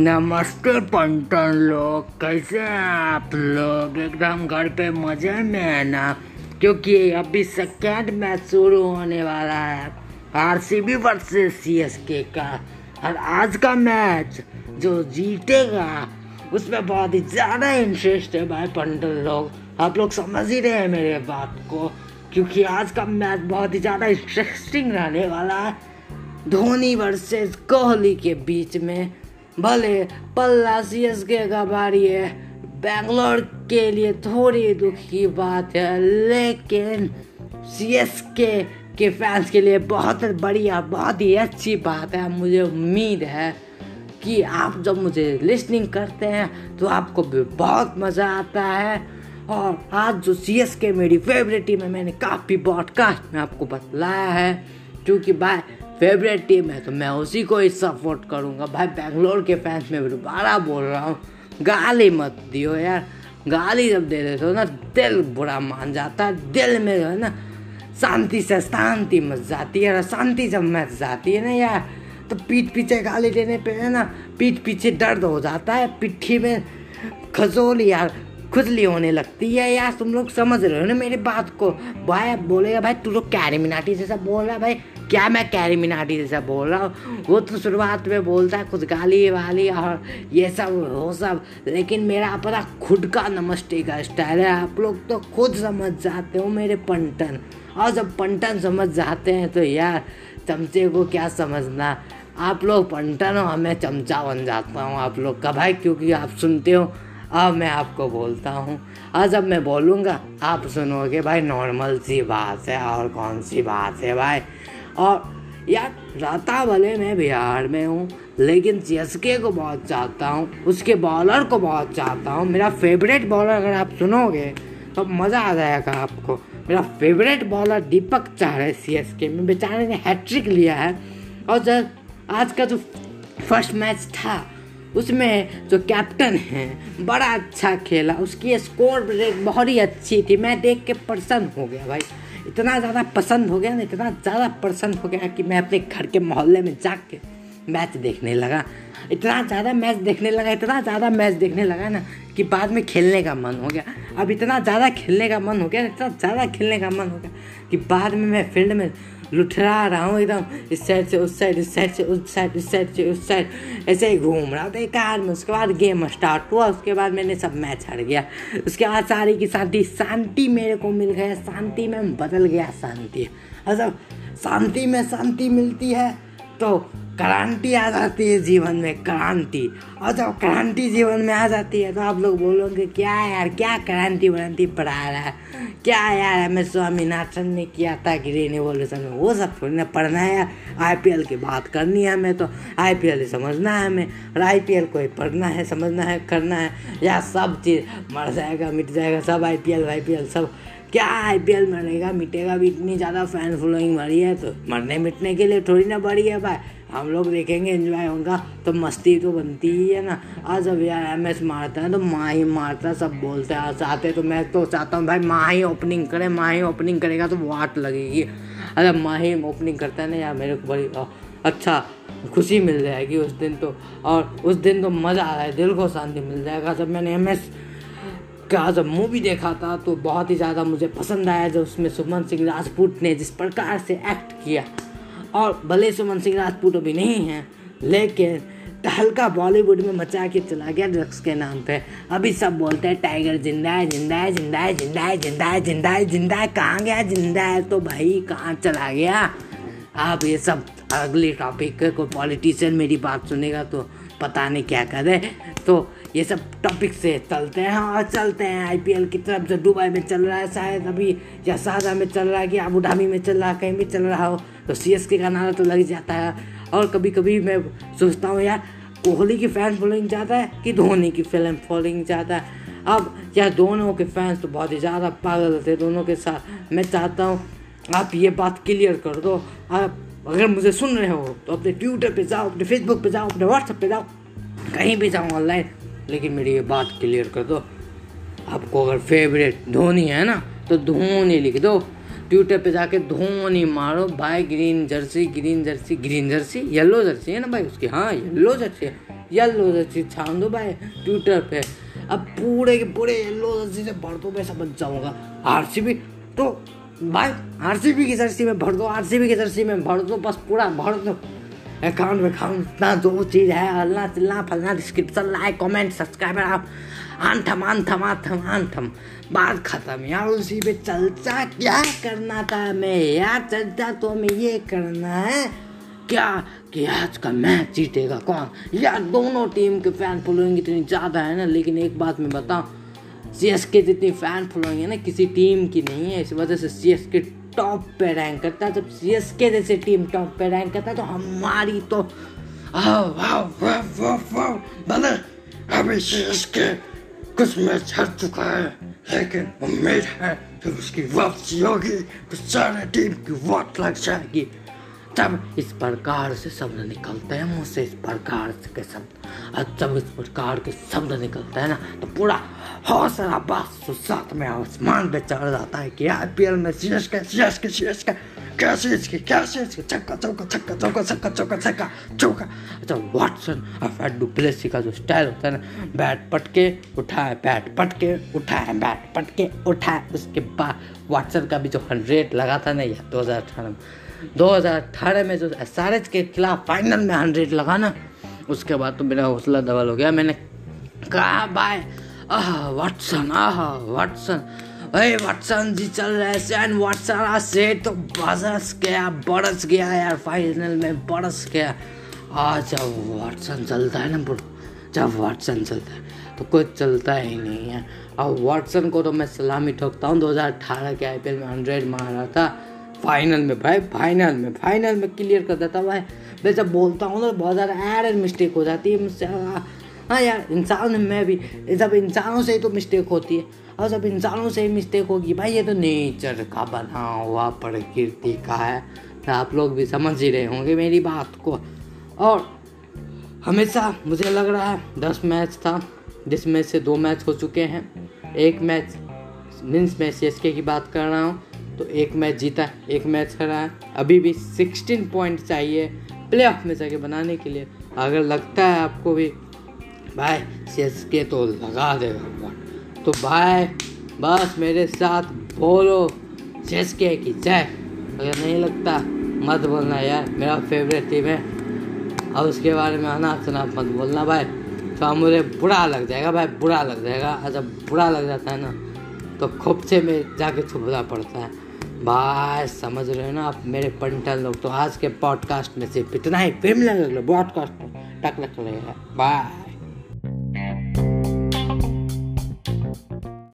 नमस्ते पंटन लोग, कैसे हैं आप लोग? एकदम घर पे मज़े में है ना? क्योंकि अभी सेकेंड मैच शुरू होने वाला है आरसीबी वर्सेस सीएसके का। और आज का मैच जो जीतेगा, उसमें बहुत ही ज़्यादा इंटरेस्ट है भाई पंटन लोग। आप लोग समझ ही रहे हैं मेरे बात को, क्योंकि आज का मैच बहुत ही ज़्यादा इंटरेस्टिंग रहने वाला है। धोनी वर्सेस कोहली के बीच में। भले पल्ला सी एस के का बारी है, बैंगलोर के लिए थोड़ी दुख की बात है, लेकिन सी एस के के फैंस के लिए बहुत बढ़िया, बहुत ही अच्छी बात है। मुझे उम्मीद है कि आप जब मुझे लिसनिंग करते हैं तो आपको भी बहुत मज़ा आता है। और आज जो सी एस के मेरी फेवरेट टीम है, मैंने काफ़ी ब्रॉडकास्ट में आपको बतलाया है, क्योंकि भाई फेवरेट टीम है तो मैं उसी को ही सपोर्ट करूँगा। भाई बेंगलोर के फैंस में दोबारा बोल रहा हूँ, गाली मत दियो यार। गाली जब दे देते हो ना, दिल बुरा मान जाता है, दिल में जो है ना, शांति से शांति मच जाती है और शांति जब मच जाती है ना यार तो पीठ पीछे गाली देने पे है ना, पीठ पीछे दर्द हो जाता है, पिट्ठी में खजोली यार, खुजली होने लगती है यार, तुम लोग समझ रहे हो ना मेरी बात को? भाई बोलेगा, भाई, तू लोग कैरी मिनाटी जैसा बोल रहा है, भाई। क्या मैं कैरी मिनाटी जैसा बोल रहा हूँ? वो तो शुरुआत में बोलता है कुछ गाली वाली और ये सब, वो सब। लेकिन मेरा अपना खुद का नमस्ते का स्टाइल है। आप लोग तो खुद समझ जाते हो मेरे पंटन। और जब पंटन समझ जाते हैं तो यार, चमचे को क्या समझना? आप लोग पंटन हो हमें चमचा बन जाता हूँ आप लोग का भाई, क्योंकि आप सुनते हो, अब मैं आपको बोलता हूँ। और जब मैं बोलूँगा, आप सुनोगे, भाई नॉर्मल सी बात है। और कौन सी बात है, भाई? और यार, राता भले मैं बिहार में हूँ, लेकिन सी को बहुत चाहता हूँ, उसके बॉलर को बहुत चाहता हूँ। मेरा फेवरेट बॉलर अगर आप सुनोगे तो मज़ा आ जाएगा आपको। मेरा फेवरेट बॉलर दीपक चाह रहे सी एस के में। बेचारे ने हैट्रिक लिया है। और जब आज का जो फ़र्स्ट मैच था, उसमें जो कैप्टन है, बड़ा अच्छा खेला। उसकी स्कोर रेट बहुत ही अच्छी थी। मैं देख के प्रसन्न हो गया भाई। इतना ज़्यादा पसंद हो गया ना, इतना ज़्यादा पसंद हो गया कि मैं अपने घर के मोहल्ले में जा के मैच देखने लगा। इतना ज़्यादा मैच देखने लगा, इतना ज़्यादा मैच देखने लगा ना कि बाद में खेलने का मन हो गया। अब इतना ज़्यादा खेलने का मन हो गया, इतना ज़्यादा खेलने का मन हो गया कि बाद में मैं फ़ील्ड में लुठरा रहा हूँ एकदम। इस साइड से, उस साइड इस साइड से, उस साइड इस साइड से, उस साइड ऐसे ही घूम रहा था एक कार में, उसके बाद गेम स्टार्ट हुआ, उसके बाद मैंने सब मैच हार गया। उसके बाद सारी की शांति शांति मेरे को मिल गया, शांति में बदल गया, शांति। मतलब शांति में शांति मिलती है। तो क्रांति आ जाती है जीवन में, क्रांति। और जब क्रांति जीवन में आ जाती है तो आप लोग बोलोगे, क्या यार, क्या क्रांति व्रांति पढ़ा रहा है? क्या यार, हमें स्वामीनाथन ने किया था ग्रीन एवोल्यूशन में? वो सब थोड़ी पढ़ना है यार। आई की बात करनी है हमें तो। आई पी एल समझना है हमें। और आई पी को ही पढ़ना है, समझना है, करना है। या सब चीज़ मर जाएगा, मिट जाएगा, सब I P L Y P L सब क्या आई पी एल मरेगा, मिटेगा, भी इतनी ज़्यादा फ़ैन फॉलोइंग बढ़ी है तो मरने मिटने के लिए थोड़ी ना बढ़ी है भाई। हम लोग देखेंगे एंजॉय होगा तो मस्ती तो बनती ही है ना। आज जब यार एम एस मारता है तो माँ ही मारता, सब बोलते हैं चाहते तो मैं तो चाहता हूँ, भाई माँ ही ओपनिंग करे माँ ही ओपनिंग करेगा तो वाट लगेगी। अरे माँ ही ओपनिंग करता है ना यार, मेरे को बड़ी अच्छा खुशी मिल जाएगी उस दिन तो। और उस दिन तो मज़ा आ रहा है, दिल को शांति मिल जाएगा। जब मैंने एम एस का जब मूवी देखा था तो बहुत ही ज़्यादा मुझे पसंद आया जब उसमें सुमन सिंह राजपूत ने जिस प्रकार से एक्ट किया। और भले सुमन सिंह राजपूत अभी नहीं हैं, लेकिन हल्का बॉलीवुड में मचा के चला गया ड्रग्स के नाम पे। अभी सब बोलते हैं टाइगर ज़िंदा है ज़िंदा है ज़िंदा है ज़िंदा है ज़िंदा है ज़िंदा है ज़िंदा है, कहाँ गया, ज़िंदा है? तो भाई, कहाँ चला गया? आप ये सब अगले टॉपिक कोई पॉलिटिशियन मेरी बात सुनेगा तो पता नहीं क्या करे तो ये सब टॉपिक से चलते हैं और चलते हैं। आईपीएल की तरफ़ जो दुबई में चल रहा है, शायद अभी या शारजा में चल रहा है कि अबू धाबी में चल रहा है, कहीं भी चल रहा हो तो सी एस के का नारा तो लग जाता है। और कभी कभी मैं सोचता हूँ, यार, कोहली की फ़ैन फॉलोइंग ज़्यादा है कि धोनी की फ़िल्म फॉलोइंग ज़्यादा है? अब, यार, दोनों के फैंस तो बहुत ही ज़्यादा पागल थे दोनों के साथ। मैं चाहता हूँ, आप ये बात क्लियर कर दो। आप अगर मुझे सुन रहे हो तो अपने ट्विटर पे जाओ, अपने फेसबुक पे जाओ, अपने व्हाट्सएप पे जाओ, कहीं भी जाओ ऑनलाइन लेकिन मेरी ये बात क्लियर कर दो। आपको अगर फेवरेट धोनी है ना तो धोनी लिख दो। ट्विटर पे जाके धोनी मारो भाई green jersey green jersey green jersey yellow jersey है ना भाई उसकी? हाँ येलो जर्सी है। येलो जर्सी छान दो भाई ट्विटर पे। अब पूरे के पूरे येलो जर्सी से भर दो, मैं समझ जाऊँगा। आरसीबी तो भाई आरसीबी की जर्सी में भर दो आरसीबी की जर्सी में भर दो, बस पूरा भर दो। अकाउंट अकाउंट इतना जो चीज़ है अल्लाह चिल्ला, फलना डिस्क्रिप्शन लाइक कमेंट सब्सक्राइबर आप आंथम आंथम आंथम आंथम। बात खत्म, यार, उसी पे चलता क्या करना था मैं? यार, चलता तो हमें ये करना है। क्या? कि आज का मैच जीतेगा कौन? यार, दोनों टीम के फ़ैन फॉलोइंग इतनी ज़्यादा है ना, लेकिन एक बात मैं बताऊँ सी एस के जितनी फ़ैन फॉलोइंग है ना, किसी टीम की नहीं है, इस वजह से सी एस के टॉप पे रैंक करता है। जब सी एस के जैसे टीम टॉप पे रैंक करता है तो हमारी तो अभी सी एस के कुछ मैच हार चुका है, लेकिन उम्मीद है कि उसकी वापसी होगी तो सारे टीम की वोट लग जाएगी। तब इस प्रकार से शब्द निकलते हैं मुझसे इस प्रकार के शब्द। और जब इस प्रकार के शब्द निकलते हैं ना तो पूरा हौसला बात साथ में आसमान पे चढ़ जाता है कि आई पी एल में CS K CS K CS K, क्या सीएस के, क्या सीएस के, छक्का चौका छक्का चौका छक्का चौका छक्का चौका अच्छा वाटसन और फैट डुप्लेसी का जो स्टाइल होता है ना बैट पटके, उठाए बैट पटके, उठाए बैट पटके, उठाए। उसके बाद वाटसन का भी जो हंड्रेड लगा था ना, यह दो हज़ार अठारह में। 2018 में जो SRH के खिलाफ फाइनल में हंड्रेड लगा ना, उसके बाद तो मेरा हौसला डबल हो गया। मैंने कहा, बाय, आह, वाटसन आह, वाटसन अरे वाटसन जी चल रहे सैन वाटसन से तो बरस गया बरस गया यार, फाइनल में बरस गया। आज जब वाटसन चलता है ना ब्रो, जब वाटसन चलता है तो कुछ चलता ही नहीं है। और वाटसन को तो मैं सलामी ठोकता हूँ 2018 के आईपीएल में हंड्रेड मारा था फाइनल में भाई फाइनल में फाइनल में क्लियर कर देता भाई। मैं जब बोलता हूँ ना, बहुत ज़्यादा एरर मिस्टेक हो जाती है मुझसे। हाँ यार, इंसान में भी। जब इंसानों से ही तो मिस्टेक होती है। और जब इंसानों से ही मिस्टेक होगी, भाई ये तो नेचर का बना हुआ प्रकृति का है। तो आप लोग भी समझ ही रहे होंगे मेरी बात को। और हमेशा मुझे लग रहा है, दस मैच था, जिसमें से दो मैच हो चुके हैं। एक मैच मीन्स मैं सी की बात कर रहा हूँ। तो एक मैच जीता है, एक मैच हरा है। अभी भी सिक्सटीन पॉइंट चाहिए प्ले ऑफ़ में जाके बनाने के लिए। अगर लगता है आपको भी, भाई सी एस के तो लगा देगा तो भाई, बस मेरे साथ बोलो सी एस के की जय। अगर नहीं लगता, मत बोलना यार, मेरा फेवरेट टीम है। और उसके बारे में अनाप शनाप मत बोलना, भाई। तो मुझे बुरा लग जाएगा, भाई, बुरा लग जाएगा। अच्छा बुरा लग जाता है ना। तो खोपचे में जाके छुपना पड़ता है। भाई समझ रहे हो ना आप मेरे पंटल लोग तो आज के पॉडकास्ट में सिर्फ़ इतना ही। फिर लो पॉडकास्ट में टक लग बाय